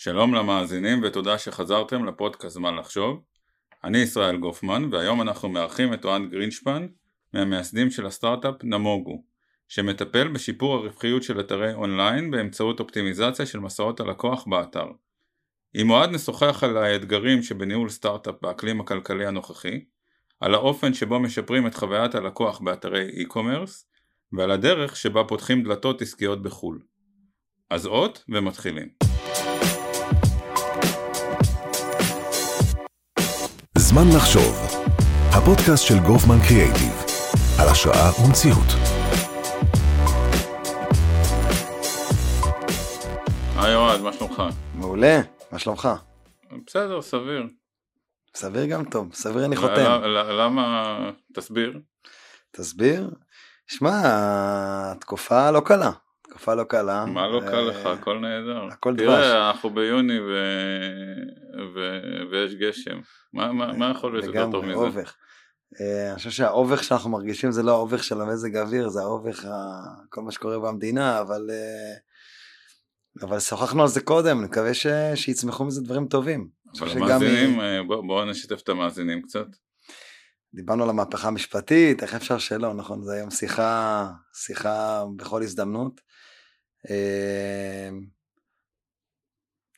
שלום למאזינים ותודה שחזרתם לפודקאסט זמן לחשוב. אני ישראל גופמן והיום אנחנו מארחים את אוהד גרינשפן מהמייסדים של הסטארט-אפ נמוגו שמטפל בשיפור הרווחיות של אתרי אונליין באמצעות אופטימיזציה של מסעות הלקוח באתר. עם אוהד נשוחח על האתגרים שבניהול סטארט-אפ באקלים הכלכלי הנוכחי, על האופן שבו משפרים את חוויית הלקוח באתרי e-commerce ועל הדרך שבה פותחים דלתות עסקיות בחו"ל. אז אות ומתחילים. זמן לחשוב, הפודקאסט של גופמן קריאייטיב, על השראה ומציאות. היי אוהד, מה שלומך? מעולה, מה שלומך? בסדר, סביר. סביר גם טוב, סביר אני חותם. למה? תסביר. תסביר? שמע, התקופה לא קלה. תקופה לא קלה. מה לא קל לך? הכל נהדר. הכל דבש. תראה, אנחנו ביוני ו... ו... ויש גשם. מה, מה, מה יכול להיות יותר טוב מזה? לגמרי, אובך. אה, אני חושב שהאובך שאנחנו מרגישים זה לא האובך של המזג האוויר, זה האובך. כל מה שקורה במדינה, אבל... אה, אבל שוחחנו על זה קודם, אני מקווה ש... שיצמחו מזה דברים טובים. אבל המאזינים, אה, בואו בוא נשתף את המאזינים קצת. דיברנו על המהפכה המשפטית, איך אפשר שלא, נכון? זה היום שיחה, שיחה בכל הזדמנות.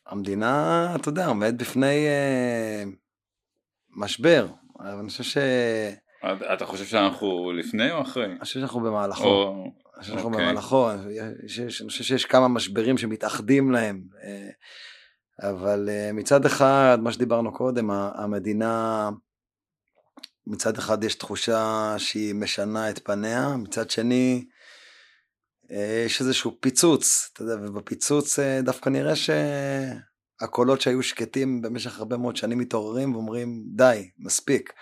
המדינה, אתה יודע, עומדת בפני משבר, אבל אני חושב ש... אתה חושב שאנחנו לפני או אחרי? אני חושב שאנחנו במהלכו. או... אני חושב שאנחנו אוקיי. במהלכו, אני חושב שיש כמה משברים שמתאחדים להם. אבל מצד אחד, מה שדיברנו קודם, המדינה, מצד אחד יש תחושה שהיא משנה את פניה, מצד שני, יש איזשהו פיצוץ, אתה יודע, ובפיצוץ דווקא נראה שהקולות שהיו שקטים במשך הרבה מאוד שנים מתעוררים ואומרים, די, מספיק.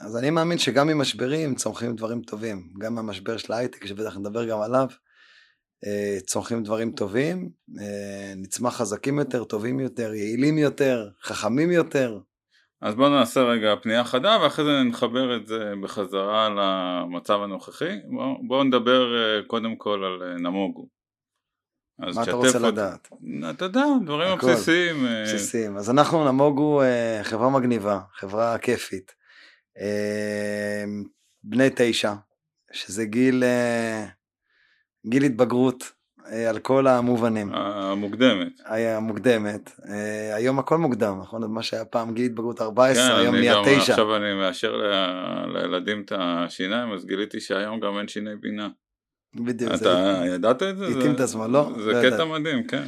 אז אני מאמין שגם ממשברים צומחים דברים טובים, גם מהמשבר של ההייטק, שבטח נדבר גם עליו, צומחים דברים טובים, נצמח חזקים יותר, טובים יותר, יעילים יותר, חכמים יותר, אז בואו נעשה רגע פנייה חדה ואחרי זה נחבר את זה בחזרה למצב הנוכחי. בואו בוא נדבר אה, קודם כל על אה, נמוגו. מה אתה רוצה עוד... לדעת? אתה יודע, דברים הכל, הבסיסיים. אה. בסיסיים. אז אנחנו נמוגו חברה מגניבה, חברה כיפית. בני תשע, שזה גיל, גיל התבגרות על כל המובנים. המוקדמת. היה מוקדמת. אה, היום הכל מוקדם, נכון? מה שהיה פעם גיל התבגרות 14, כן, היום נהיה 9. כן, עכשיו אני מאשר ל... לילדים את השיניים, אז גיליתי שהיום גם אין שיני בינה. בדיוק. אתה זה... ידעת את זה? התאים את עצמו, לא. זה לא קטע ידע. מדהים, כן.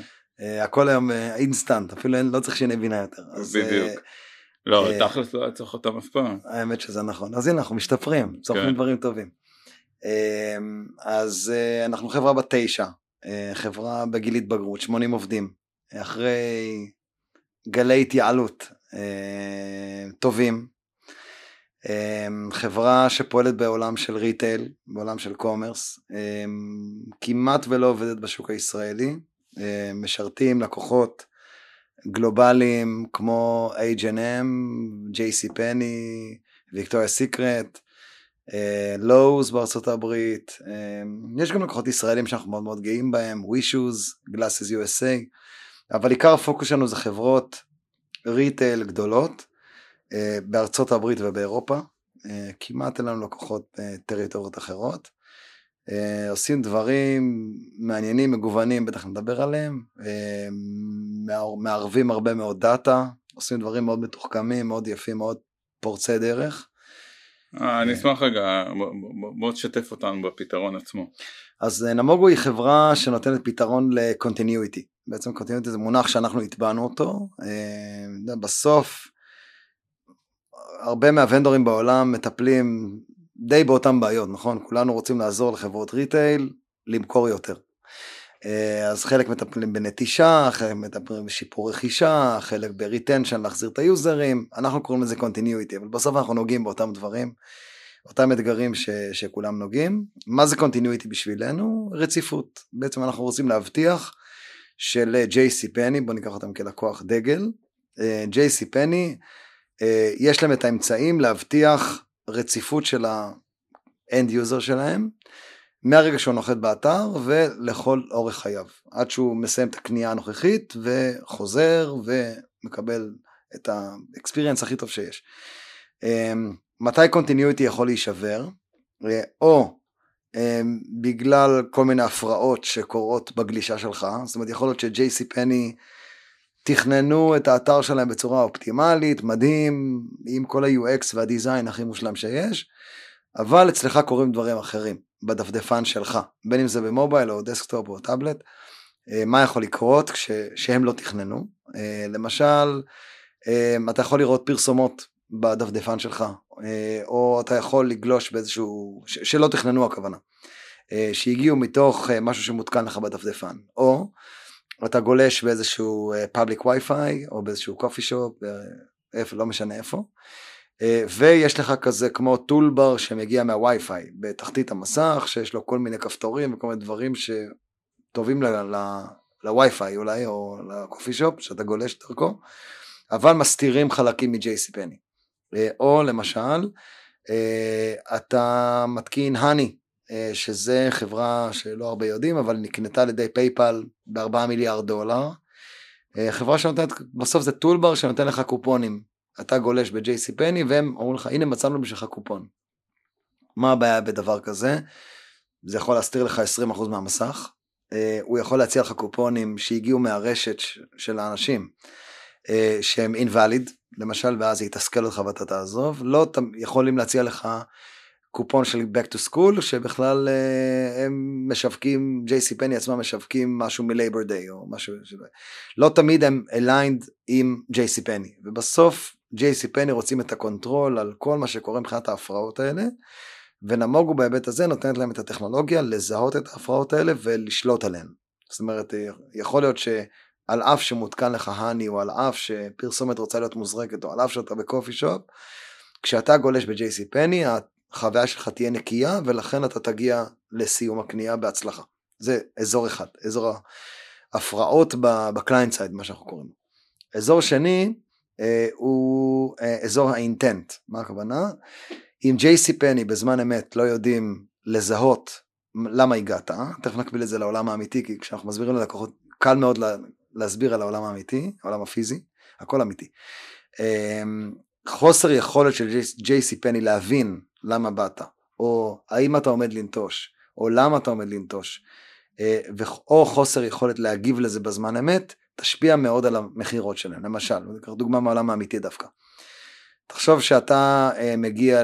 הכל היום אינסטנט, אפילו לא צריך שיני בינה יותר. אז, בדיוק. לא, תכלס לא היה צריך אותם אף פעם. האמת שזה נכון. אז הנה, אנחנו משתפרים, צורכים כן. דברים טובים. אז אנחנו חברה בת תשע. אה, חברה בגיל התבגרות, 80 עובדים, אחרי גלי התייעלות אה, טובים, אה, חברה שפועלת בעולם של retail, בעולם של commerce, כמעט ולא עובדת בשוק הישראלי, משרתים לקוחות גלובליים כמו H&M, JC Penney, Victoria's Secret, Lowe's בארצות הברית, אה, יש גם לקוחות ישראלים שאנחנו מאוד מאוד גאים בהם, ווישוז, GlassesUSA, אבל עיקר הפוקוס שלנו זה חברות retail גדולות אה, בארצות הברית ובאירופה, אה, כמעט אין לנו לקוחות טריטוריות אחרות. עושים דברים מעניינים, מגוונים, בטח נדבר עליהם, מערבים הרבה מאוד data, עושים דברים מאוד מתוחכמים, מאוד יפים, מאוד פורצי דרך. אה, אני אשמח רגע, בוא תשתף אותנו בפתרון עצמו. אז אה, Namogoo היא חברה שנותנת פתרון ל continuity. בעצם continuity זה מונח שאנחנו הטבענו אותו. אה, בסוף, הרבה מה vendorים בעולם מטפלים די באותן בעיות, נכון? כולנו רוצים לעזור לחברות retail למכור יותר. אז חלק מטפלים בנטישה, חלק מטפלים בשיפור רכישה, חלק ב retention להחזיר את היוזרים, אנחנו קוראים לזה continuity, אבל בסוף אנחנו נוגעים באותם דברים, אותם אתגרים ש, שכולם נוגעים. מה זה continuity בשבילנו? רציפות. בעצם אנחנו רוצים להבטיח של JC Penney, בוא ניקח אותם כלקוח דגל, JC Penney, יש להם את האמצעים להבטיח רציפות של ה end user שלהם, מהרגע שהוא נוחת באתר ולכל אורך חייו, עד שהוא מסיים את הקנייה הנוכחית וחוזר ומקבל את ה experience הכי טוב שיש. אמ, מתי continuity יכול להישבר? אה, או אמ, בגלל כל מיני הפרעות שקורות בגלישה שלך, זאת אומרת יכול להיות ש- JC Penney תכננו את האתר שלהם בצורה אופטימלית, מדהים, עם כל ה-UX וה design הכי מושלם שיש, אבל אצלך קורים דברים אחרים בדפדפן שלך, בין אם זה במובייל או desktop או טאבלט, אה, מה יכול לקרות כש, שהם לא תכננו, אה, למשל, אתה יכול לראות פרסומות בדפדפן שלך, אה, או אתה יכול לגלוש באיזשהו, שלא תכננו הכוונה, אה, שהגיעו מתוך אה, משהו שמותקן לך בדפדפן, או אתה גולש באיזשהו פאבליק וי-פיי, או באיזשהו קופי שופ, איפה, לא משנה איפה, ויש לך כזה כמו טולבר שמגיע מהווי-פיי בתחתית המסך, שיש לו כל מיני כפתורים וכל מיני דברים שטובים לווי-פיי אולי, או ל coffee shop, שאתה גולש דרכו, אבל מסתירים חלקים מ-JCPenney. אה, או למשל, אה, אתה מתקין Honey, אה, שזה חברה שלא הרבה יודעים, אבל נקנתה על ידי PayPal ב-4 מיליארד דולר. חברה שנותנת, בסוף זה toolbar שנותן לך קופונים. אתה גולש ב- JC Penney והם אומרים לך, הנה מצאנו בשבילך קופון. מה הבעיה בדבר כזה? זה יכול להסתיר לך 20% מהמסך. הוא יכול להציע לך קופונים שהגיעו מהרשת של האנשים. אה, שהם invalid, למשל, ואז יתסכל אותך ואתה תעזוב, לא יכולים להציע לך קופון של back to school, שבכלל אה, הם משווקים, JC Penney עצמם משווקים משהו מ-Labor Day או משהו, שלא, לא תמיד הם aligned עם JC Penney, ובסוף JC Penney רוצים את ה control על כל מה שקורה מבחינת ההפרעות האלה, ו Namogoo בהיבט הזה נותנת להם את הטכנולוגיה לזהות את ההפרעות האלה ולשלוט עליהן. זאת אומרת, יכול להיות ש... על אף שמותקן לך Honey, או על אף שפרסומת רוצה להיות מוזרקת, או על אף שאתה ב coffee shop, כשאתה גולש ב- JC Penney, החוויה שלך תהיה נקייה, ולכן אתה תגיע לסיום הקנייה בהצלחה. זה אזור אחד, אזור ההפרעות ב client side, מה שאנחנו קוראים. אזור שני הוא אה, אזור האינטנט, מה הכוונה? אם JC פני בזמן אמת לא יודעים לזהות למה הגעת, תכף נקביל את זה לעולם האמיתי, כי כשאנחנו מסבירים ללקוחות, קל מאוד להסביר על העולם האמיתי, העולם הפיזי, הכל אמיתי. אמ, חוסר יכולת של ג'ייסי פני להבין למה באת, או האם אתה עומד לנטוש, או למה אתה עומד לנטוש, אה, או חוסר יכולת להגיב לזה בזמן אמת, תשפיע מאוד על המכירות שלהם. למשל, ניקח דוגמה מהעולם האמיתי דווקא. תחשוב שאתה אה, מגיע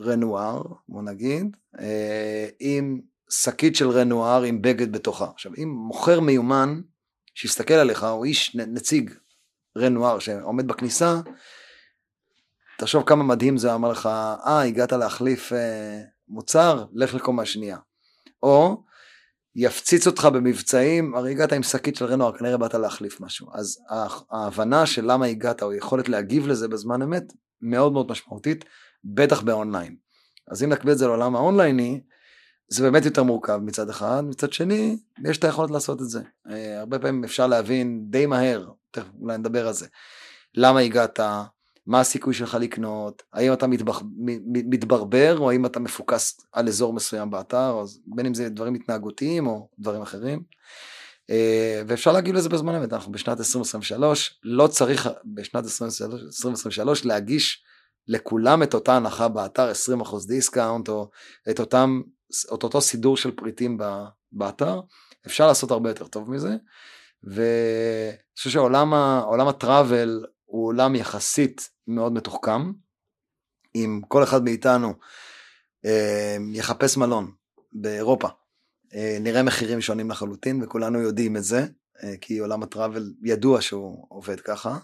לרנואר, בוא נגיד, אה, עם שקית של רנואר עם בגד בתוכה. עכשיו, אם מוכר מיומן שיסתכל עליך, או איש נציג רנואר שעומד בכניסה, תחשוב כמה מדהים זה אמר לך, אה, הגעת להחליף אה, מוצר, לך לקומה שנייה. או יפציץ אותך במבצעים, הרי הגעת עם שקית של רנואר, כנראה באת להחליף משהו. אז ההבנה של למה הגעת, או יכולת להגיב לזה בזמן אמת, מאוד מאוד משמעותית, בטח באונליין. אז אם נקביל את זה לעולם האונלייני, זה באמת יותר מורכב מצד אחד, מצד שני, יש את היכולת לעשות את זה. אה, הרבה פעמים אפשר להבין די מהר, תכף אולי נדבר על זה, למה הגעת, מה הסיכוי שלך לקנות, האם אתה מתבח, מתברבר או האם אתה מפוקס על אזור מסוים באתר, אז בין אם זה דברים התנהגותיים או דברים אחרים. אה, ואפשר להגיב לזה בזמן אמת, אנחנו בשנת 2023, לא צריך בשנת 2023, 2023 להגיש לכולם את אותה הנחה באתר 20% discount או את אותם את אותו סידור של פריטים באתר, אפשר לעשות הרבה יותר טוב מזה. ואני חושב שעולם ה travel הוא עולם יחסית מאוד מתוחכם. אם כל אחד מאיתנו אה, יחפש מלון באירופה, אה, נראה מחירים שונים לחלוטין וכולנו יודעים את זה, אה, כי עולם הטראבל ידוע שהוא עובד ככה.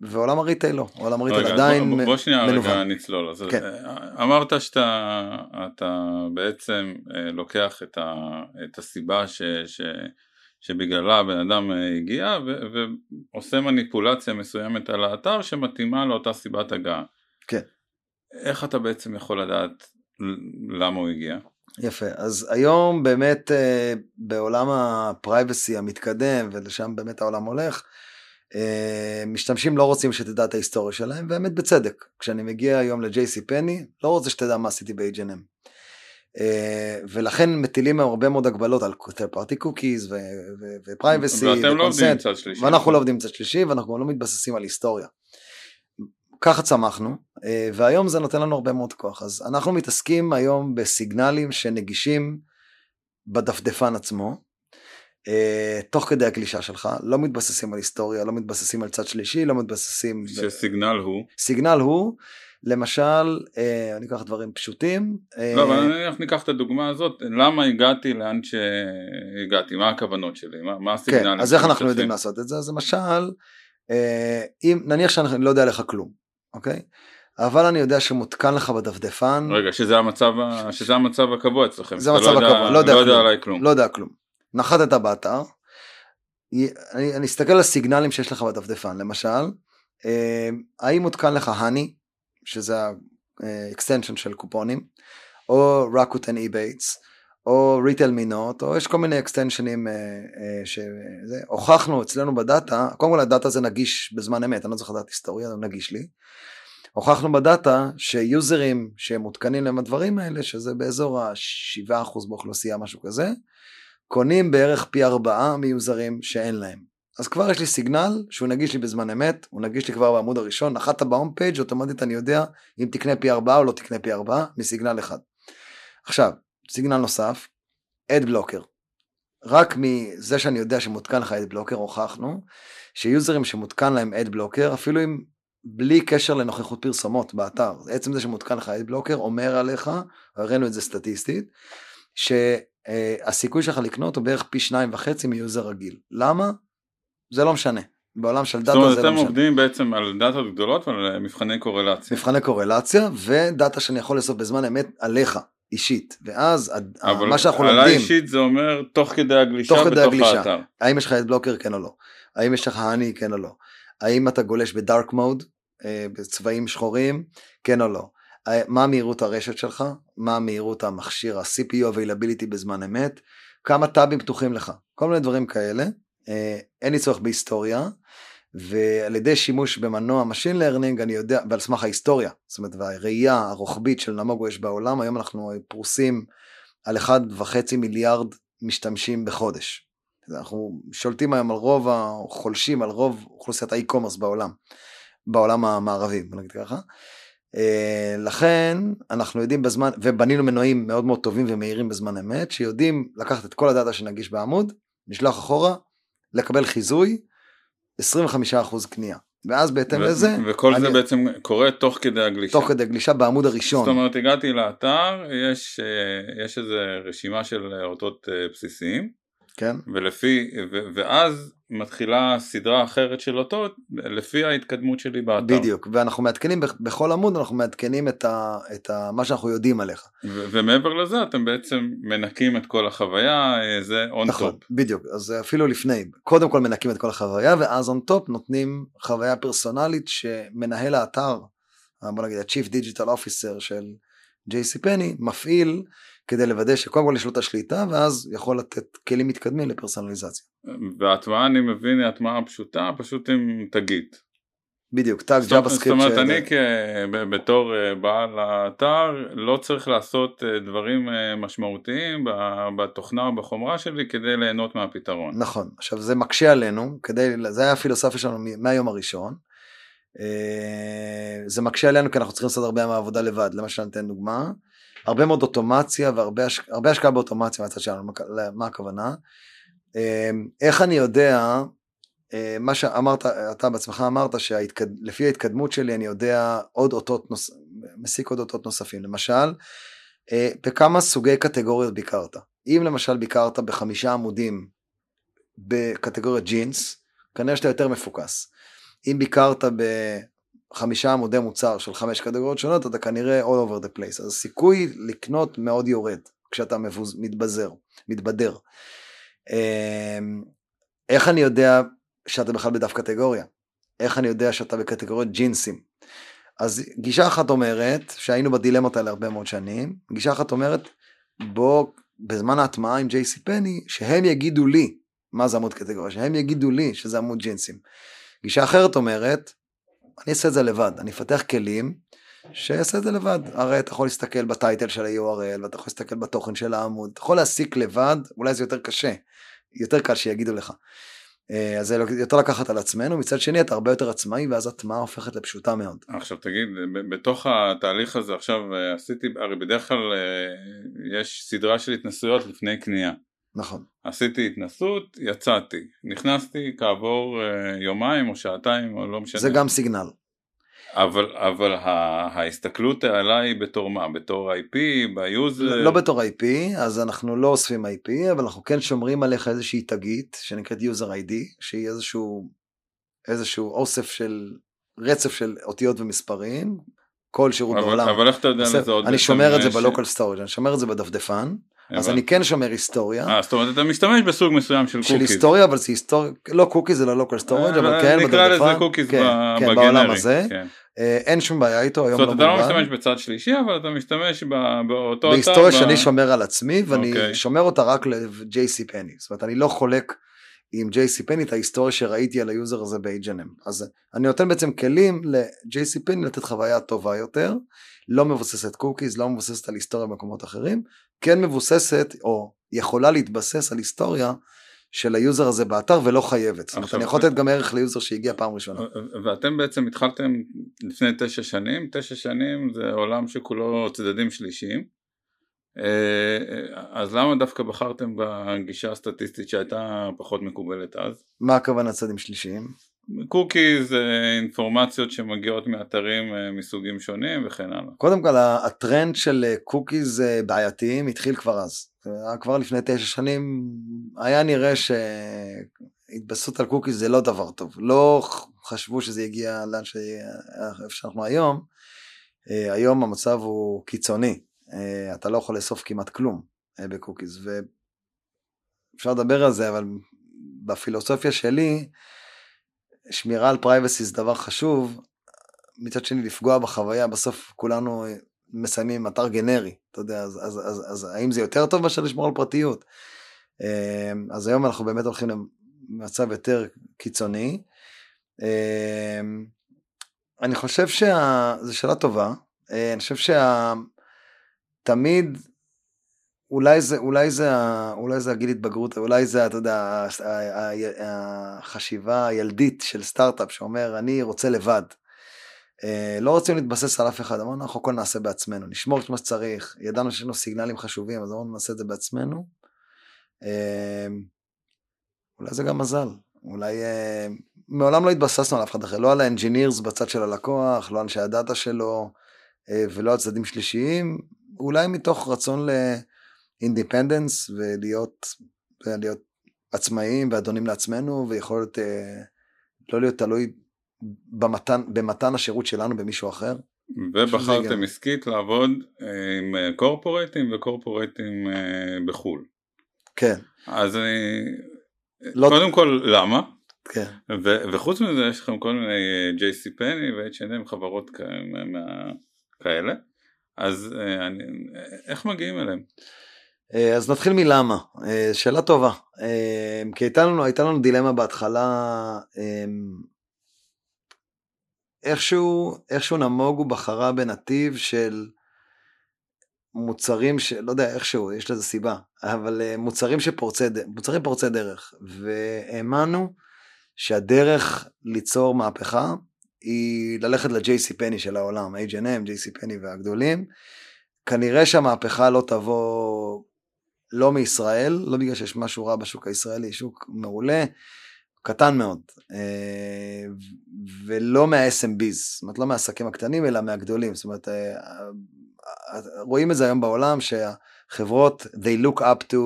ועולם הריטייל לא, עולם הריטייל עדיין מנוון. בוא, בוא שנייה רגע נצלול, אז כן. אה, אמרת שאתה בעצם אה, לוקח את, ה, את הסיבה ש, ש, שבגללה הבן אדם אה, הגיע ו, ועושה מניפולציה מסוימת על האתר שמתאימה לאותה סיבת הגעה. כן. איך אתה בעצם יכול לדעת למה הוא הגיע? יפה, אז היום באמת בעולם הפרייבסי המתקדם ולשם באמת העולם הולך, אה, משתמשים לא רוצים שתדע את ההיסטוריה שלהם, והאמת בצדק. כשאני מגיע היום ל-JC פני, לא רוצה שתדע מה עשיתי ב-H&M. ולכן מטילים הרבה מאוד הגבלות על עובדים עם צד שלישי. ואנחנו לא עובדים צד שלישי, ואנחנו גם לא מתבססים על היסטוריה. ככה צמחנו, אה, והיום זה נותן לנו הרבה מאוד כוח. אז אנחנו מתעסקים היום בסיגנלים שנגישים בדפדפן עצמו, אה, תוך כדי הגלישה שלך, לא מתבססים על היסטוריה, לא מתבססים על צד שלישי, לא מתבססים... שסיגנל הוא? סיגנל הוא, למשל, אה, אני אקח דברים פשוטים. לא, אבל נניח ניקח את הדוגמה הזאת, למה הגעתי לאן שהגעתי, מה הכוונות שלי, מה, מה הסיגנל? כן, אז איך אנחנו יודעים לעשות את זה? אז למשל, אם נניח שאני לא יודע עליך כלום, אוקיי? אבל אני יודע שמותקן לך בדפדפן. רגע, שזה המצב, שזה המצב הקבוע אצלכם. זה המצב לא הקבוע, לא יודע, לא יודע עליי כלום. לא יודע כלום. נחתת באתר, אני, אני אסתכל על הסיגנלים שיש לך בדפדפן, למשל, אה, האם מותקן לך Honey, שזה ה extension של קופונים, או Rakuten Ebates, או ריטייל me not, או יש כל מיני extension-ים אה, אה, שהוכחנו אצלנו ב data, קודם כל ה data זה נגיש בזמן אמת, אני לא צריך לדעת היסטוריה, זה נגיש לי. הוכחנו ב data ש user-ים שמותקנים להם הדברים האלה, שזה באזור ה-7% באוכלוסייה, משהו כזה, קונים בערך פי 4 מ user-ים שאין להם. אז כבר יש לי signal שהוא נגיש לי בזמן אמת, הוא נגיש לי כבר בעמוד הראשון, נחת ב home page אוטומטית אני יודע אם תקנה פי 4 או לא תקנה פי 4 מסיגנל אחד. עכשיו, סיגנל נוסף, אד בלוקר. רק מזה שאני יודע שמותקן לך אד בלוקר, הוכחנו שיוזרים שמותקן להם אד בלוקר, אפילו אם בלי קשר לנוכחות פרסומות באתר, עצם זה שמותקן לך אד בלוקר אומר עליך, הראינו את זה סטטיסטית, שהסיכוי שלך לקנות הוא בערך פי שניים וחצי מיוזר רגיל. למה? זה לא משנה. בעולם של data זה לא משנה. זאת אומרת, אתם עובדים בעצם על data גדולות ועל מבחני קורלציה. מבחני קורלציה ו data שאני יכול לאסוף בזמן אמת עליך. אישית, ואז מה שאנחנו לומדים... אבל אישית זה אומר תוך כדי הגלישה תוך כדי הגלישה. האתר. האם יש לך ad blocker כן או לא? האם יש לך Honey כן או לא? האם אתה גולש ב dark mode, אה, בצבעים שחורים, כן או לא? אה, מה מהירות הרשת שלך? מה מהירות המכשיר, ה-CPU availability בזמן אמת? כמה טאבים פתוחים לך? כל מיני דברים כאלה. אה, אין לי צורך בהיסטוריה. ועל ידי שימוש במנוע Machine Learning אני יודע, ועל סמך ההיסטוריה, זאת אומרת והראייה הרוחבית של נמוגו יש בעולם, היום אנחנו פרוסים על 1.5 מיליארד משתמשים בחודש. אנחנו שולטים היום על רוב החולשים, על רוב אוכלוסיית האי-קומרס בעולם, בעולם המערבי, נגיד ככה. לכן אנחנו יודעים בזמן, ובנינו מנועים מאוד מאוד טובים ומהירים בזמן אמת, שיודעים לקחת את כל הדאטה שנגיש בעמוד, לשלוח אחורה, לקבל חיזוי, 25% קנייה. ואז בהתאם ו- לזה... וכל אני... זה בעצם קורה תוך כדי הגלישה. תוך כדי גלישה בעמוד הראשון. זאת אומרת, הגעתי לאתר, יש, אה, יש איזו רשימה של אותות אה, בסיסיים. כן. ולפי, ו, ואז מתחילה סדרה אחרת של אותות לפי ההתקדמות שלי באתר. בדיוק, ואנחנו מעדכנים בכל עמוד, אנחנו מעדכנים את, ה, את ה, מה שאנחנו יודעים עליך. ו, ומעבר לזה אתם בעצם מנקים את כל החוויה, אה, זה on נכון, top. בדיוק, אז אפילו לפני, קודם כל מנקים את כל החוויה, ואז on top נותנים חוויה פרסונלית שמנהל האתר, בוא נגיד ה-Chief Digital Officer של JCPenney, מפעיל כדי לוודא שקודם כל יש לו את השליטה ואז יכול לתת כלים מתקדמים לפרסונליזציה. וההטמעה אני מבין היא הטמעה פשוטה פשוט עם תגית. בדיוק, tag JavaScript. זאת אומרת אני כ- בתור אה, בעל האתר לא צריך לעשות אה, דברים אה, משמעותיים בתוכנה או בחומרה שלי כדי ליהנות מהפתרון. נכון, עכשיו זה מקשה עלינו, כדי, זה היה הפילוסופיה שלנו מהיום הראשון. זה מקשה עלינו כי אנחנו צריכים לעשות הרבה מהעבודה לבד, למשל ניתן דוגמה. הרבה מאוד אוטומציה והרבה הש... השקעה באוטומציה מהצד שלנו, מה הכוונה? אמ, איך אני יודע, אה, מה שאמרת, אתה בעצמך אמרת שלפי ההתקדמות שלי אני יודע עוד אותות, נוס... מסיק עוד אותות נוספים, למשל, אה, בכמה סוגי קטגוריות ביקרת. אם למשל ביקרת בחמישה עמודים בקטגוריית ג'ינס, כנראה שאתה יותר מפוקס. אם ביקרת ב... חמישה עמודי מוצר של חמש קטגוריות שונות, אתה כנראה all over the place. אז הסיכוי לקנות מאוד יורד כשאתה מבוז, מתבזר, מתבדר. אמ, איך אני יודע שאתה בכלל בדף קטגוריה? איך אני יודע שאתה בקטגוריית ג'ינסים? אז גישה אחת אומרת, שהיינו בדילמות האלה הרבה מאוד שנים, גישה אחת אומרת, בוא, בזמן ההטמעה עם ג'ייסי פני, שהם יגידו לי מה זה עמוד קטגוריה, שהם יגידו לי שזה עמוד ג'ינסים. גישה אחרת אומרת, אני אעשה את זה לבד, אני אפתח כלים שיעשה את זה לבד. הרי אתה יכול להסתכל בטייטל של ה-URL, ואתה יכול להסתכל בתוכן של העמוד, אתה יכול להסיק לבד, אולי זה יותר קשה, יותר קל שיגידו לך. אה, אז זה יותר לקחת על עצמנו, מצד שני אתה הרבה יותר עצמאי ואז הטמעה הופכת לפשוטה מאוד. עכשיו תגיד, בתוך התהליך הזה עכשיו אה, עשיתי, הרי בדרך כלל אה, יש סדרה של התנסויות לפני קנייה. נכון. עשיתי התנסות, יצאתי, נכנסתי כעבור יומיים או שעתיים או לא משנה. זה גם סיגנל. אבל, אבל ההסתכלות עליי בתור מה? בתור IP? ב user? לא, לא בתור IP, אז אנחנו לא אוספים IP, אבל אנחנו כן שומרים עליך איזושהי תגית שנקראת user ID, שהיא איזשהו, איזשהו אוסף של, רצף של אותיות ומספרים, כל שירות אבל, בעולם. אבל איך אתה יודע לזהות? אני שומר את זה ב local storage, אני שומר את זה בדפדפן. אז אני כן שומר היסטוריה. אה, זאת אומרת אתה משתמש בסוג מסוים של cookies. של היסטוריה, אבל זה היסטוריה, לא cookies זה לא local storage, אבל כן, נקרא לזה cookies כן, כן, בעולם הזה. אה, אין שום בעיה איתו, היום לא מובן. זאת אומרת, אתה לא משתמש בצד שלישי, אבל אתה משתמש באותו. בהיסטוריה שאני שומר על עצמי, ואני אוקיי. שומר אותה רק ל-JCPenney. זאת אומרת, אני לא חולק עם JCPenney את ההיסטוריה שראיתי על ה user הזה ב-H&M. אז אני נותן בעצם כלים ל-JCPenney לתת חוויה טובה יותר, לא מבוססת cookies, לא מבוססת על היסטוריה במקומות אחרים, כן מבוססת, או יכולה להתבסס על היסטוריה של ה user הזה באתר ולא חייבת. זאת אומרת, אני יכול לתת גם ערך ל user שהגיע פעם ראשונה. ואתם בעצם התחלתם לפני תשע שנים, תשע שנים זה עולם שכולו צדדים שלישיים. אה, אז למה דווקא בחרתם בגישה הסטטיסטית שהייתה פחות מקובלת אז? מה הכוונה צדדים שלישיים? cookies, אינפורמציות שמגיעות מאתרים אה, מסוגים שונים וכן הלאה. קודם כל הטרנד של cookies אה, בעייתיים התחיל כבר אז. כבר לפני תשע שנים היה נראה שהתבססות על cookies זה לא דבר טוב. לא חשבו שזה יגיע לאן שאנחנו היום. אה, היום המצב הוא קיצוני. אה, אתה לא יכול לאסוף כמעט כלום אה, ב cookies. ואפשר לדבר על זה, אבל בפילוסופיה שלי, שמירה על פרייבסי זה דבר חשוב. מצד שני, לפגוע בחוויה, בסוף כולנו מסיימים אתר גנרי, אתה יודע, אז, אז, אז, אז האם זה יותר טוב מאשר לשמור על פרטיות? אמ, אז היום אנחנו באמת הולכים למצב יותר קיצוני. אמ, אני חושב שזו שאלה טובה, אה, אני חושב שתמיד, אולי זה, אולי זה, אולי זה הגיל התבגרות, אולי זה, אתה יודע, החשיבה הילדית של סטארט-אפ שאומר, אני רוצה לבד. אה, לא רוצים להתבסס על אף אחד, אמרנו אנחנו הכל נעשה בעצמנו, נשמור את מה שצריך, ידענו שיש לנו signal-ים חשובים, אז אמרנו נעשה את זה בעצמנו. אה, אולי זה גם מזל, אולי... אה, מעולם לא התבססנו על אף אחד אחר, לא על ה engineers בצד של הלקוח, לא אנשי ה data שלו, ולא על צדדים שלישיים, אולי מתוך רצון לאינדיפנדנס ולהיות להיות עצמאיים ואדונים לעצמנו, ויכולת לא להיות תלוי במתן, במתן השירות שלנו במישהו אחר. ובחרתם עסקית לעבוד אה, עם קורפורטים וקורפורטים אה, בחו"ל. כן. אז אני... לא... קודם כל, למה? כן. ו- וחוץ מזה יש לכם כל מיני אה, JC פני ו-H&M חברות כאלה, כאלה. אז אני, איך מגיעים אליהם? אז נתחיל מלמה, שאלה טובה, כי הייתה לנו, הייתה לנו דילמה בהתחלה איכשהו, איכשהו נמוגו בחרה בנתיב של מוצרים של, לא יודע, איכשהו, יש לזה סיבה, אבל אה, מוצרים שפורצי, מוצרים פורצי דרך, והאמנו שהדרך ליצור מהפכה היא ללכת ל-JC פני של העולם, H&M, JC פני והגדולים. כנראה שהמהפכה לא תבוא לא מישראל, לא בגלל שיש משהו רע בשוק הישראלי, שוק מעולה, קטן מאוד, אה, ולא מה-SMBs, זאת אומרת לא מהעסקים הקטנים אלא מהגדולים, זאת אומרת אה, אה, רואים את זה היום בעולם שהחברות they look up to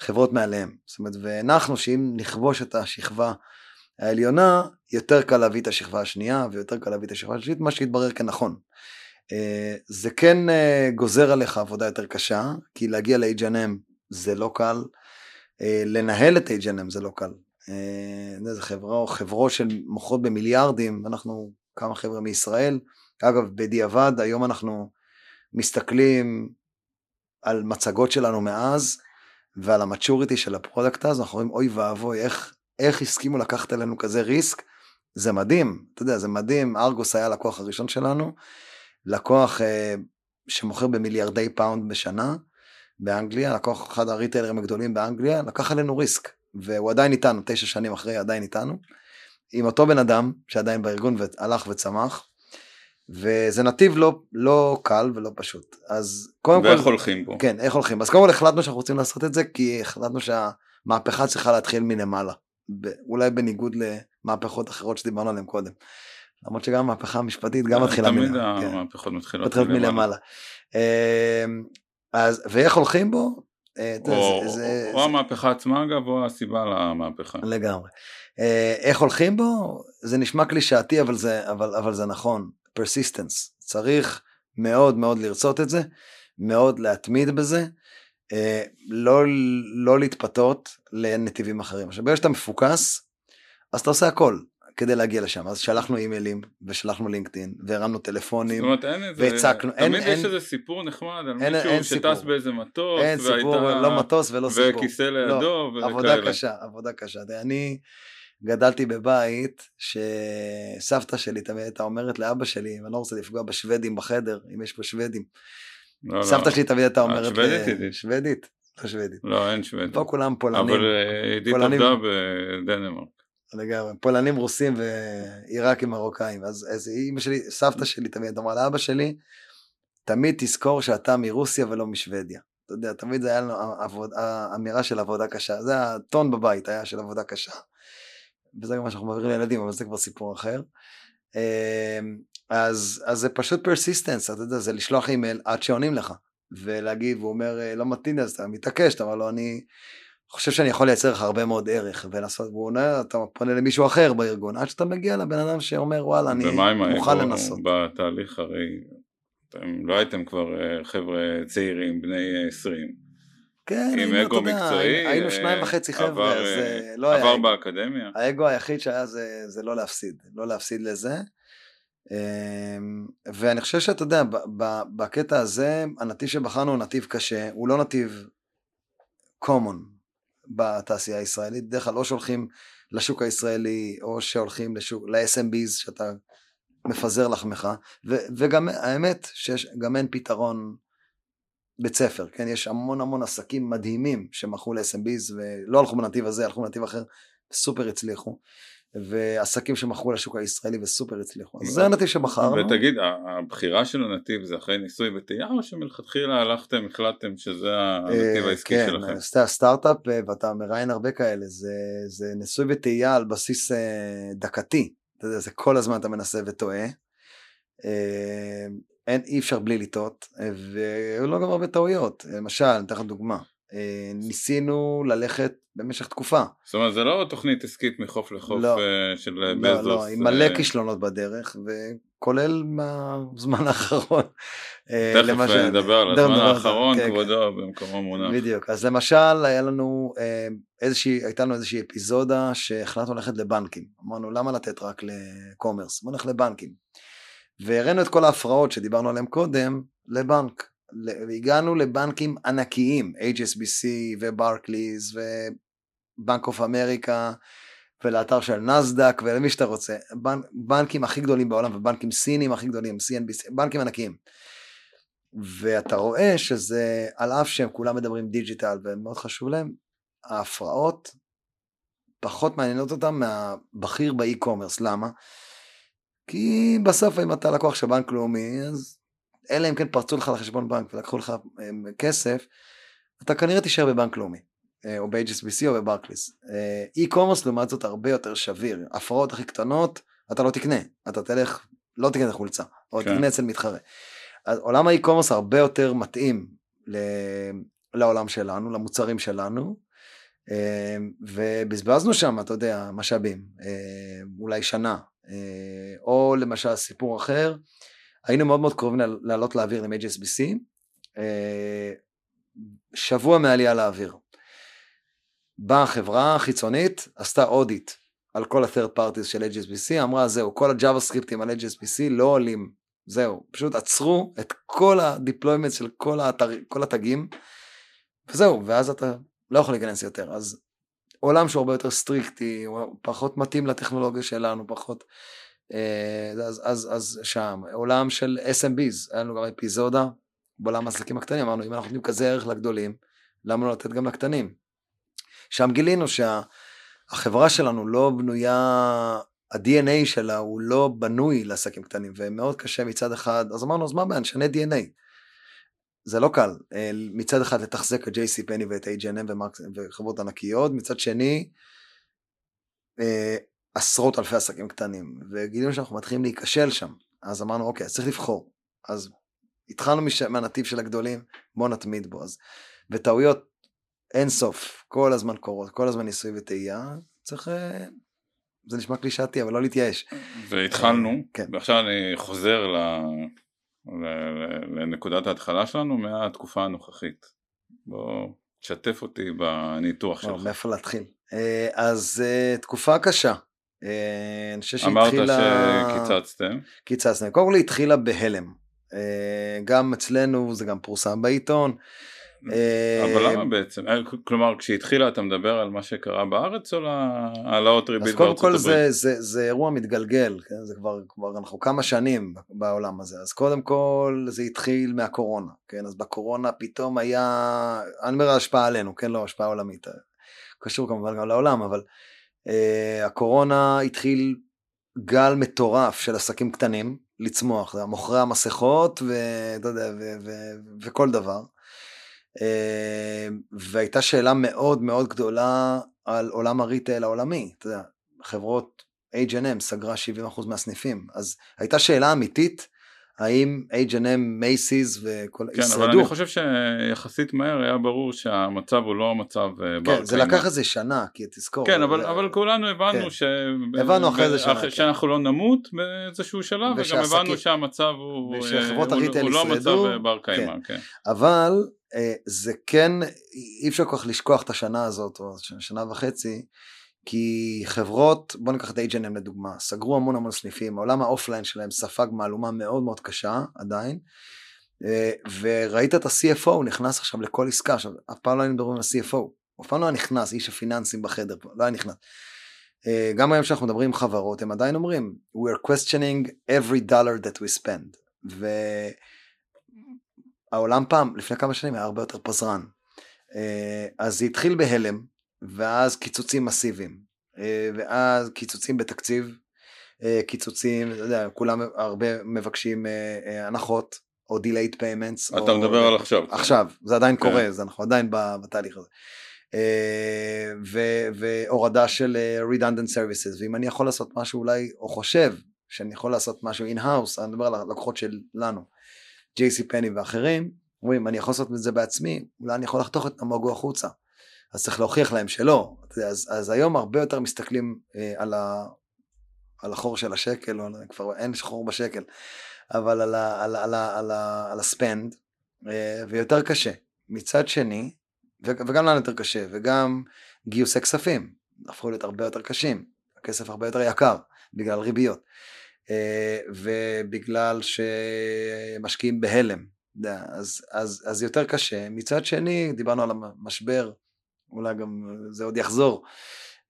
חברות מעליהם, זאת אומרת והנחנו שאם נכבוש את השכבה העליונה יותר קל להביא את השכבה השנייה ויותר קל להביא את השכבה השלישית, מה שהתברר כנכון. זה כן גוזר עליך עבודה יותר קשה, כי להגיע ל-H&M זה לא קל, לנהל את H&M זה לא קל, אה, זה חברה, חברות של מוכרות במיליארדים, אנחנו כמה חבר'ה מישראל. אגב, בדיעבד, היום אנחנו מסתכלים על מצגות שלנו מאז, ועל ה maturity של ה product הזה, אנחנו רואים, אוי ואבוי, איך, איך הסכימו לקחת עלינו כזה risk, זה מדהים, אתה יודע, זה מדהים, ארגוס היה הלקוח הראשון שלנו, לקוח אה, שמוכר במיליארדי pound בשנה באנגליה, לקוח אחד ה retailer-ים הגדולים באנגליה, לקח עלינו risk, והוא עדיין איתנו, תשע שנים אחרי עדיין איתנו, עם אותו בן אדם שעדיין בארגון והלך וצמח, וזה נתיב לא, לא קל ולא פשוט. אז קודם ואיך כל... ואיך הולכים בו? כן, איך הולכים? אז קודם כל החלטנו שאנחנו רוצים לעשות את זה, כי החלטנו שהמהפכה צריכה להתחיל מלמעלה. אולי בניגוד למהפכות אחרות שדיברנו עליהן קודם. למרות שגם המהפכה המשפטית גם אה, מתחילה מלמעלה. תמיד כן. המהפכות מתחילות מלמעלה. אז, ואיך הולכים בו? אה, או, זה, זה, או זה... המהפכה עצמה אגב, או הסיבה למהפכה. לגמרי. אה, איך הולכים בו? זה נשמע קלישאתי, אבל זה, אבל, אבל זה נכון. persistence. צריך מאוד מאוד לרצות את זה, מאוד להתמיד בזה, אה, לא, לא להתפתות לנתיבים אחרים. עכשיו, ברגע שאתה מפוקס, אז אתה עושה הכל כדי להגיע לשם. אז שלחנו אימיילים, ושלחנו לינקדאין, והרמנו טלפונים, זאת אומרת, אין איזה, והצקנו. תמיד אין, יש אין, איזה סיפור נחמד על אין, מישהו אין שטס. באיזה מטוס, אין והייתה... סיפור, לא מטוס ולא סיפור. וכיסא לידו, לא, וכאלה. עבודה קשה, עבודה קשה. אני... גדלתי בבית שסבתא שלי תמיד הייתה אומרת לאבא שלי, אני לא רוצה לפגוע בשוודים בחדר, אם יש פה שוודים. לא, לא. סבתא לא. שלי תמיד הייתה אומרת... שוודית עידית. שוודית? לא שוודית. לא, אין שוודית. פה כולם פולנים. אבל אה, עידית עבדה בדנמרק. לגמרי, פולנים רוסים ועיראקים מרוקאים. אז, אז אימא שלי, סבתא שלי תמיד אמרה לאבא שלי, תמיד תזכור שאתה מרוסיה ולא משוודיה. אתה יודע, תמיד זה היה לנו עבוד, אמירה של עבודה קשה. זה הטון בבית היה של עבודה קשה. וזה גם מה שאנחנו מעבירים לילדים, אבל זה כבר סיפור אחר. אמ, אז, אז זה פשוט persistence, אתה יודע, זה לשלוח אימייל עד שעונים לך, ולהגיד, והוא אומר, לא מתאים, אז אתה מתעקש, אתה אומר לו, אני חושב שאני יכול לייצר לך הרבה מאוד ערך, ולעשות, והוא אומר, אתה פונה למישהו אחר בארגון, עד שאתה מגיע לבן אדם שאומר, וואלה, אני מוכן לנסות. בתהליך הרי, אתם לא הייתם כבר אה, חבר'ה צעירים, בני 20. כן, עם אגו מקצועי, היינו שניים וחצי חבר'ה, אז אה, לא היה... עבר באקדמיה. האגו היחיד שהיה זה, זה לא להפסיד, לא להפסיד לזה. אמ, ואני חושב שאתה יודע, בקטע הזה, הנתיב שבחרנו הוא נתיב קשה, הוא לא נתיב common בתעשייה הישראלית, בדרך כלל או שהולכים לשוק הישראלי, או שהולכים לשוק, ל-SMBs, שאתה מפזר לחמך, וגם האמת שגם אין פתרון בית ספר, כן? יש המון המון עסקים מדהימים שמכרו ל-SMBs ולא הלכו בנתיב הזה, הלכו בנתיב אחר, סופר הצליחו. ועסקים שמכרו לשוק הישראלי וסופר הצליחו. אז זה הנתיב שבחרנו. ותגיד, הבחירה של הנתיב זה אחרי ניסוי וטעייה או שמלכתחילה הלכתם, החלטתם שזה הנתיב אה, העסקי כן, שלכם? כן, סטארט-אפ, אה, ואתה מראיין הרבה כאלה, זה, זה ניסוי וטעייה על בסיס אה, דקתי. אתה יודע, זה כל הזמן אתה מנסה וטועה. אין, אי אפשר בלי לטעות, והיו לו גם הרבה טעויות. למשל, אני אתן לך דוגמה. אה, ניסינו ללכת במשך תקופה. זאת אומרת, זה לא תוכנית עסקית מחוף לחוף לא, אה, של לא, בזוס. לא, לא, עם מלא אה, כישלונות בדרך, וכולל מהזמן האחרון. תכף נדבר על הזמן האחרון, כן, כבודו כן. במקומו מונח. בדיוק, אז למשל, היה לנו איזושהי, הייתה לנו איזושהי אפיזודה שהחלטנו ללכת לבנקים. אמרנו, למה לתת רק לקומרס? בוא נלך לבנקים. והראינו את כל ההפרעות שדיברנו עליהן קודם לבנק. והגענו לבנקים ענקיים, HSBC וברקליז ובנק אוף אמריקה ולאתר של נסדק ולמי שאתה רוצה, בנ, בנקים הכי גדולים בעולם ובנקים סינים הכי גדולים, CNBC, בנקים ענקיים. ואתה רואה שזה, על אף שהם כולם מדברים digital ומאוד חשוב להם, ההפרעות פחות מעניינות אותם מהבכיר ב e-commerce, למה? כי בסוף אם אתה לקוח של בנק לאומי, אז אלא אם כן פרצו לך לחשבון בנק ולקחו לך אמ, כסף, אתה כנראה תישאר בבנק לאומי, אה, או ב-HSBC או בברקליס. אה, לעומת זאת הרבה יותר שביר, הפרעות הכי קטנות, אתה לא תקנה, אתה תלך, לא תקנה את החולצה, או כן. תקנה אצל מתחרה. אז עולם האי-קומרס הרבה יותר מתאים ל... לעולם שלנו, למוצרים שלנו, אה, ובזבזנו שם, אתה יודע, משאבים, אולי שנה, או למשל סיפור אחר, היינו מאוד מאוד קרובים לעלות לאוויר עם HSBC, אה, שבוע מעלייה לאוויר. באה החברה החיצונית, עשתה אודיט על כל ה-third parties של HSBC, אמרה זהו, כל הג'אווה סקריפטים על HSBC לא עולים, זהו, פשוט עצרו את כל ה-deployment של כל, האתר, כל התגים, וזהו, ואז אתה לא יכול להיכנס יותר. אז עולם שהוא הרבה יותר סטריקטי, הוא פחות מתאים לטכנולוגיה שלנו, פחות... אה, אז, אז, אז שם, עולם של SMBs, היה לנו גם אפיזודה בעולם העסקים הקטנים, אמרנו אם אנחנו נותנים כזה ערך לגדולים, למה לא לתת גם לקטנים? שם גילינו שהחברה שלנו לא בנויה, ה-DNA שלה הוא לא בנוי לעסקים קטנים, ומאוד קשה מצד אחד, אז אמרנו אז מה הבעיה, נשנה DNA. זה לא קל, אה, מצד אחד לתחזק את JC פני ואת H&M וחברות ענקיות, מצד שני, אה, עשרות אלפי עסקים קטנים, וגילינו שאנחנו מתחילים להיכשל שם, אז אמרנו אוקיי, אז צריך לבחור, אז התחלנו מש... מהנתיב של הגדולים, בואו נתמיד בו, אז, וטעויות אין סוף, כל הזמן קורות, כל הזמן ניסוי וטעייה, צריך, אה, זה נשמע קלישאתי, אבל לא להתייאש. והתחלנו, כן. ועכשיו אני חוזר ל... לנקודת ההתחלה שלנו מהתקופה הנוכחית. בוא תשתף אותי בניתוח שלך. מאיפה להתחיל? אה, אז אה, תקופה קשה. אה, אני חושב שהתחילה... אמרת שקיצצתם. קיצצתם. קודם כל התחילה בהלם. גם אצלנו זה גם פורסם בעיתון. אבל למה בעצם? אה, כלומר כשהתחילה אתה מדבר על מה שקרה בארץ או על העלאות ריבית בארצות הברית? אז קודם כל זה, זה, זה אירוע מתגלגל, כן? זה כבר, כבר אנחנו כמה שנים בעולם הזה, אז קודם כל זה התחיל מהקורונה, כן? אז בקורונה פתאום היה, אני אומר השפעה עלינו, כן? לא השפעה עולמית, קשור כמובן גם לעולם, אבל הקורונה התחיל גל מטורף של עסקים קטנים לצמוח, זה מוכרי המסכות ואתה יודע, ו- ו- וכל דבר. אה, והייתה שאלה מאוד מאוד גדולה על עולם הריטייל העולמי, אתה יודע, חברות H&M סגרה 70% מהסניפים, אז הייתה שאלה אמיתית, האם H&M, מייסיס וכל... כן, ישרדו. אבל אני חושב שיחסית מהר היה ברור שהמצב הוא לא מצב אה, בר כן, זה לקח איזה שנה, כי תזכור. כן, אבל. אבל כולנו הבנו כן. ש... הבנו אחרי זה שנה. כן. שאנחנו לא נמות באיזשהו שלב, וגם הבנו שהמצב הוא, ושחברות הוא, הוא לא מצב בר קיימא. כן. כן. אבל אה, זה כן, אי אפשר כל כך לשכוח את השנה הזאת, או שנה וחצי, כי חברות, בוא ניקח את H&M לדוגמה, סגרו המון המון סניפים, העולם ה offline שלהם ספג מהלומה מאוד מאוד קשה עדיין, אה, וראית את ה-CFO הוא נכנס עכשיו לכל עסקה, עכשיו אף פעם לא היינו מדברים על ה-CFO, אף פעם לא היה נכנס, איש הפיננסים בחדר, לא היה נכנס. אה, גם היום שאנחנו מדברים עם חברות, הם עדיין אומרים, we are questioning every dollar that we spend, והעולם פעם, לפני כמה שנים היה הרבה יותר פזרן. אה, אז זה התחיל בהלם, ואז קיצוצים מסיביים, אה, ואז קיצוצים בתקציב, אה, קיצוצים, אתה יודע, כולם הרבה מבקשים אה, הנחות, או delayed payments. אתה או... מדבר על עכשיו. עכשיו, זה עדיין כן. קורה, זה אנחנו עדיין בתהליך הזה. ו- והורדה של redundant services, ואם אני יכול לעשות משהו אולי, או חושב שאני יכול לעשות משהו in-house, אני מדבר על הלקוחות שלנו, JC פני ואחרים, אומרים, אני יכול לעשות את זה בעצמי, אולי אני יכול לחתוך את המוגו החוצה. אז צריך להוכיח להם שלא. אז, אז היום הרבה יותר מסתכלים אה, על, ה, על החור של השקל, או כבר אין חור בשקל, אבל על, ה, על, על, על, על הספנד, אה, ויותר קשה. מצד שני, ו, וגם לנו יותר קשה, וגם גיוסי כספים הפכו להיות הרבה יותר קשים, הכסף הרבה יותר יקר בגלל ריביות, אה, ובגלל שמשקיעים בהלם. אז, אז, אז יותר קשה. מצד שני, דיברנו על המשבר אולי גם זה עוד יחזור.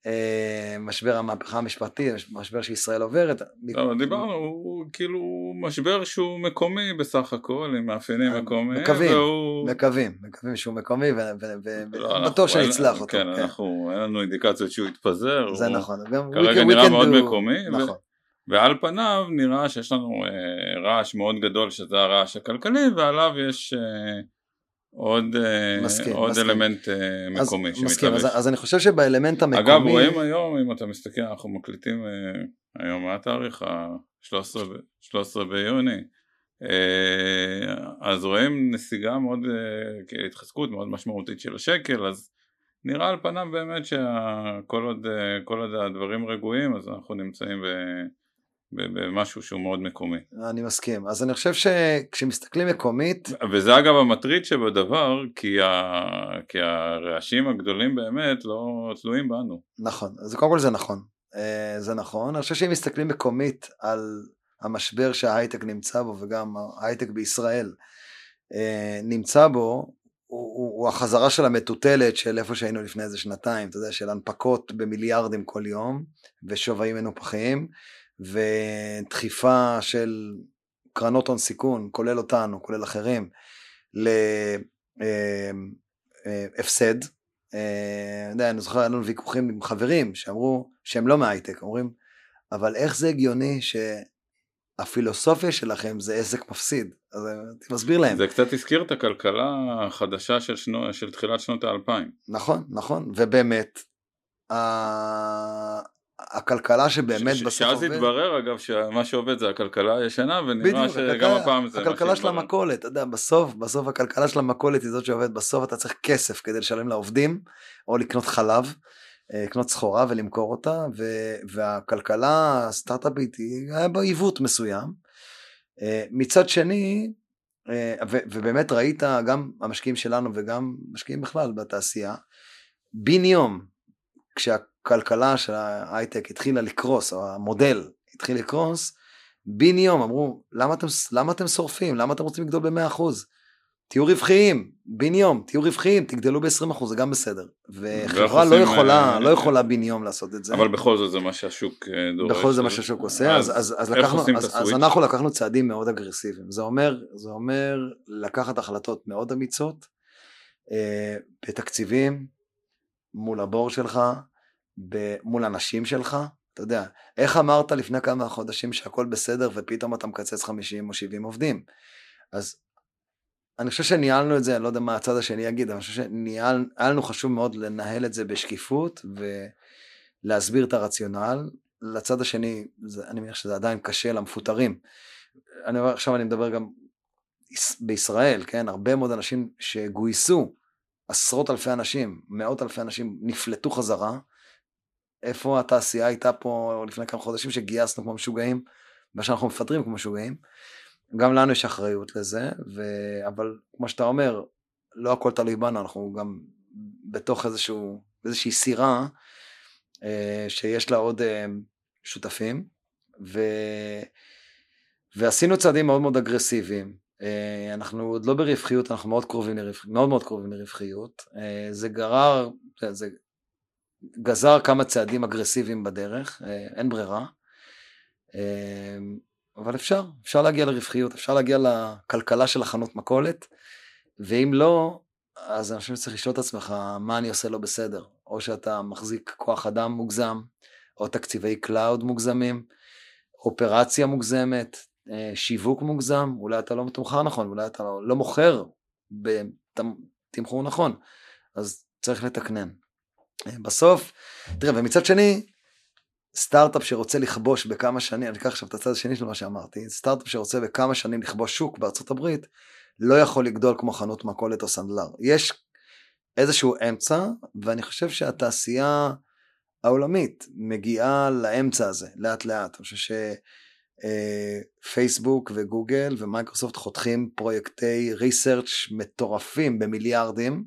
אה, משבר המהפכה המשפטית, משבר שישראל עוברת. לא, דיברנו, הוא כאילו משבר שהוא מקומי בסך הכל, עם מאפיינים אה, מקומיים. מקווים, והוא... מקווים, מקווים שהוא מקומי, ובטוח לא, שנצלח אותו. כן, כן, אנחנו, אין לנו אינדיקציות שהוא יתפזר. זה נכון. כרגע נראה מאוד מקומי. נכון. ועל פניו נראה שיש לנו אה, רעש מאוד גדול שזה הרעש הכלכלי ועליו יש עוד, אה, מסכים, עוד מסכים. אלמנט אה, מקומי אז, מסכים, אז, אז אני חושב שבאלמנט המקומי... אגב רואים היום אם אתה מסתכל אנחנו מקליטים אה, היום מה התאריך? ה-13 ביוני אז רואים נסיגה מאוד, התחזקות מאוד משמעותית של השקל אז נראה על פניו באמת שכל עוד, עוד הדברים רגועים אז אנחנו נמצאים ב... במשהו שהוא מאוד מקומי. אני מסכים. אז אני חושב שכשמסתכלים מקומית... וזה אגב המטריד שבדבר, כי, ה... כי הרעשים הגדולים באמת לא תלויים בנו. נכון, אז קודם כל זה נכון. אה, זה נכון. אני חושב שאם מסתכלים מקומית על המשבר שההייטק נמצא בו, וגם ההייטק בישראל אה, נמצא בו, הוא, הוא החזרה של המטוטלת של איפה שהיינו לפני איזה שנתיים, אתה יודע, של הנפקות במיליארדים כל יום, ושווים מנופחים, ודחיפה של קרנות הון סיכון, כולל אותנו, כולל אחרים, להפסד. אה, אה, אני זוכר, היה לנו ויכוחים עם חברים שאמרו שהם לא מהייטק, אומרים, אבל איך זה הגיוני ש... הפילוסופיה שלכם זה עסק מפסיד, אז אני מסביר להם. זה קצת הזכיר את הכלכלה החדשה של, שנו, של תחילת שנות האלפיים. נכון, נכון, ובאמת. הכלכלה שבאמת ש- בסוף עובד... שאז התברר אגב שמה שעובד זה הכלכלה הישנה ונראה שגם הכלכלה, הפעם זה הכלכלה של המכולת, אתה יודע, בסוף, בסוף הכלכלה של המכולת היא זאת שעובדת, בסוף אתה צריך כסף כדי לשלם לעובדים או לקנות חלב. אה, לקנות סחורה ולמכור אותה, ו, והכלכלה הסטארט-אפית היה בה עיוות מסוים. אה, מצד שני, אה, ו, ובאמת ראית גם המשקיעים שלנו וגם משקיעים בכלל בתעשייה, בן יום, כשהכלכלה של ההייטק התחילה לקרוס, או המודל התחיל לקרוס, בן יום אמרו, למה אתם, למה אתם שורפים? למה אתם רוצים לגדול ב-100%? תהיו רווחיים, בן יום, תהיו רווחיים, תגדלו ב-20%, זה גם בסדר. וחברה לא יכולה, אה, לא יכולה בן יום לעשות את זה. אבל בכל זאת זה מה שהשוק אה, דורש. בכל זאת זה מה שהשוק עושה, אז, אז, אז, לקחנו, אז, אז אנחנו לקחנו צעדים מאוד אגרסיביים. זה אומר, זה אומר לקחת החלטות מאוד אמיצות, אה, בתקציבים, מול הבור שלך, מול אנשים שלך. אתה יודע, איך אמרת לפני כמה חודשים שהכל בסדר ופתאום אתה מקצץ 50 או 70 עובדים? אז אני חושב שניהלנו את זה, אני לא יודע מה הצד השני יגיד, אבל אני חושב שהיה לנו חשוב מאוד לנהל את זה בשקיפות ולהסביר את הרציונל. לצד השני, זה, אני מניח שזה עדיין קשה למפוטרים. אני אומר, עכשיו אני מדבר גם בישראל, כן? הרבה מאוד אנשים שגויסו, עשרות אלפי אנשים, מאות אלפי אנשים, נפלטו חזרה. איפה התעשייה הייתה פה לפני כמה חודשים שגייסנו כמו משוגעים, ושאנחנו מפטרים כמו משוגעים. גם לנו יש אחריות לזה, ו... אבל כמו שאתה אומר, לא הכל תלוי בנו, אנחנו גם בתוך איזשהו, איזושהי סירה אה, שיש לה עוד אה, שותפים, ו... ועשינו צעדים מאוד מאוד אגרסיביים. אה, אנחנו עוד לא ברווחיות, אנחנו מאוד קרובים לרווחיות, מאוד מאוד קרובים לרווחיות. אה, זה גרר, זה גזר כמה צעדים אגרסיביים בדרך, אה, אין ברירה. אה, אבל אפשר, אפשר להגיע לרווחיות, אפשר להגיע לכלכלה של החנות מכולת, ואם לא, אז אני חושב שצריך לשאול את עצמך מה אני עושה לא בסדר, או שאתה מחזיק כוח אדם מוגזם, או תקציבי cloud מוגזמים, אופרציה מוגזמת, אה, שיווק מוגזם, אולי אתה לא מתומחר נכון, אולי אתה לא מוכר בתמחור נכון, אז צריך לתקנן. בסוף, תראה, ומצד שני, סטארט-אפ שרוצה לכבוש בכמה שנים, אני אקח עכשיו את הצד השני של מה שאמרתי, סטארט-אפ שרוצה בכמה שנים לכבוש שוק בארצות הברית, לא יכול לגדול כמו חנות מכולת או סנדלר. יש איזשהו אמצע, ואני חושב שהתעשייה העולמית מגיעה לאמצע הזה, לאט לאט. אני חושב שפייסבוק וגוגל ומייקרוסופט חותכים פרויקטי research מטורפים במיליארדים,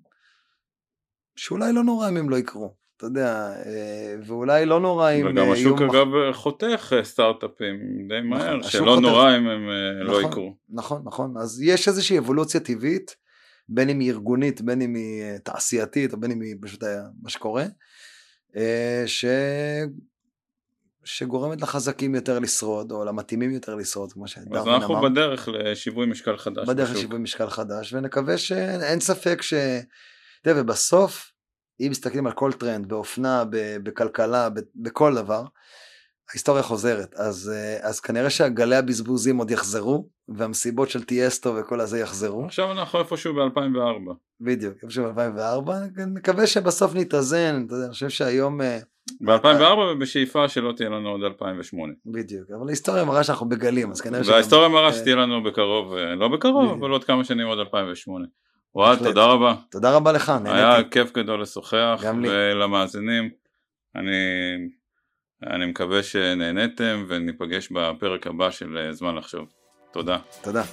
שאולי לא נורא אם הם לא יקרו. אתה יודע, אה, ואולי לא נורא אם... וגם השוק אגב חותך אה, סטארט-אפים די נכון, מהר, שלא חותך... נורא אם הם אה, לא נכון, לא יקרו. נכון, נכון, אז יש איזושהי אבולוציה טבעית, בין אם היא ארגונית, בין אם היא תעשייתית, או בין אם היא פשוט מה שקורה, ש... שגורמת לחזקים יותר לשרוד, או למתאימים יותר לשרוד, כמו שדרווין אמר. אז אנחנו בדרך לשיווי משקל חדש. בדרך לשיווי משקל חדש, ונקווה שאין ספק ש... תראה, ובסוף, אם מסתכלים על כל טרנד, באופנה, בכלכלה, בכל דבר, ההיסטוריה חוזרת. אז, אה, אז כנראה שהגלי הבזבוזים עוד יחזרו, והמסיבות של טיאסטו וכל הזה יחזרו. עכשיו אנחנו איפשהו ב-2004. בדיוק, איפשהו ב-2004, נקווה שבסוף נתאזן, אני חושב שהיום... אה, ב-2004 ובשאיפה שלא תהיה לנו עוד 2008. בדיוק, אבל ההיסטוריה מראה שאנחנו בגלים, אז כנראה ש... וההיסטוריה מראה שתהיה לנו בקרוב, אה, לא בקרוב, אבל עוד כמה שנים עוד 2008. וואל, תודה רבה. תודה רבה לך, נהניתי. היה כיף גדול לשוחח, ולמאזינים, אני, אני מקווה שנהניתם וניפגש בפרק הבא של זמן לחשוב. תודה. תודה.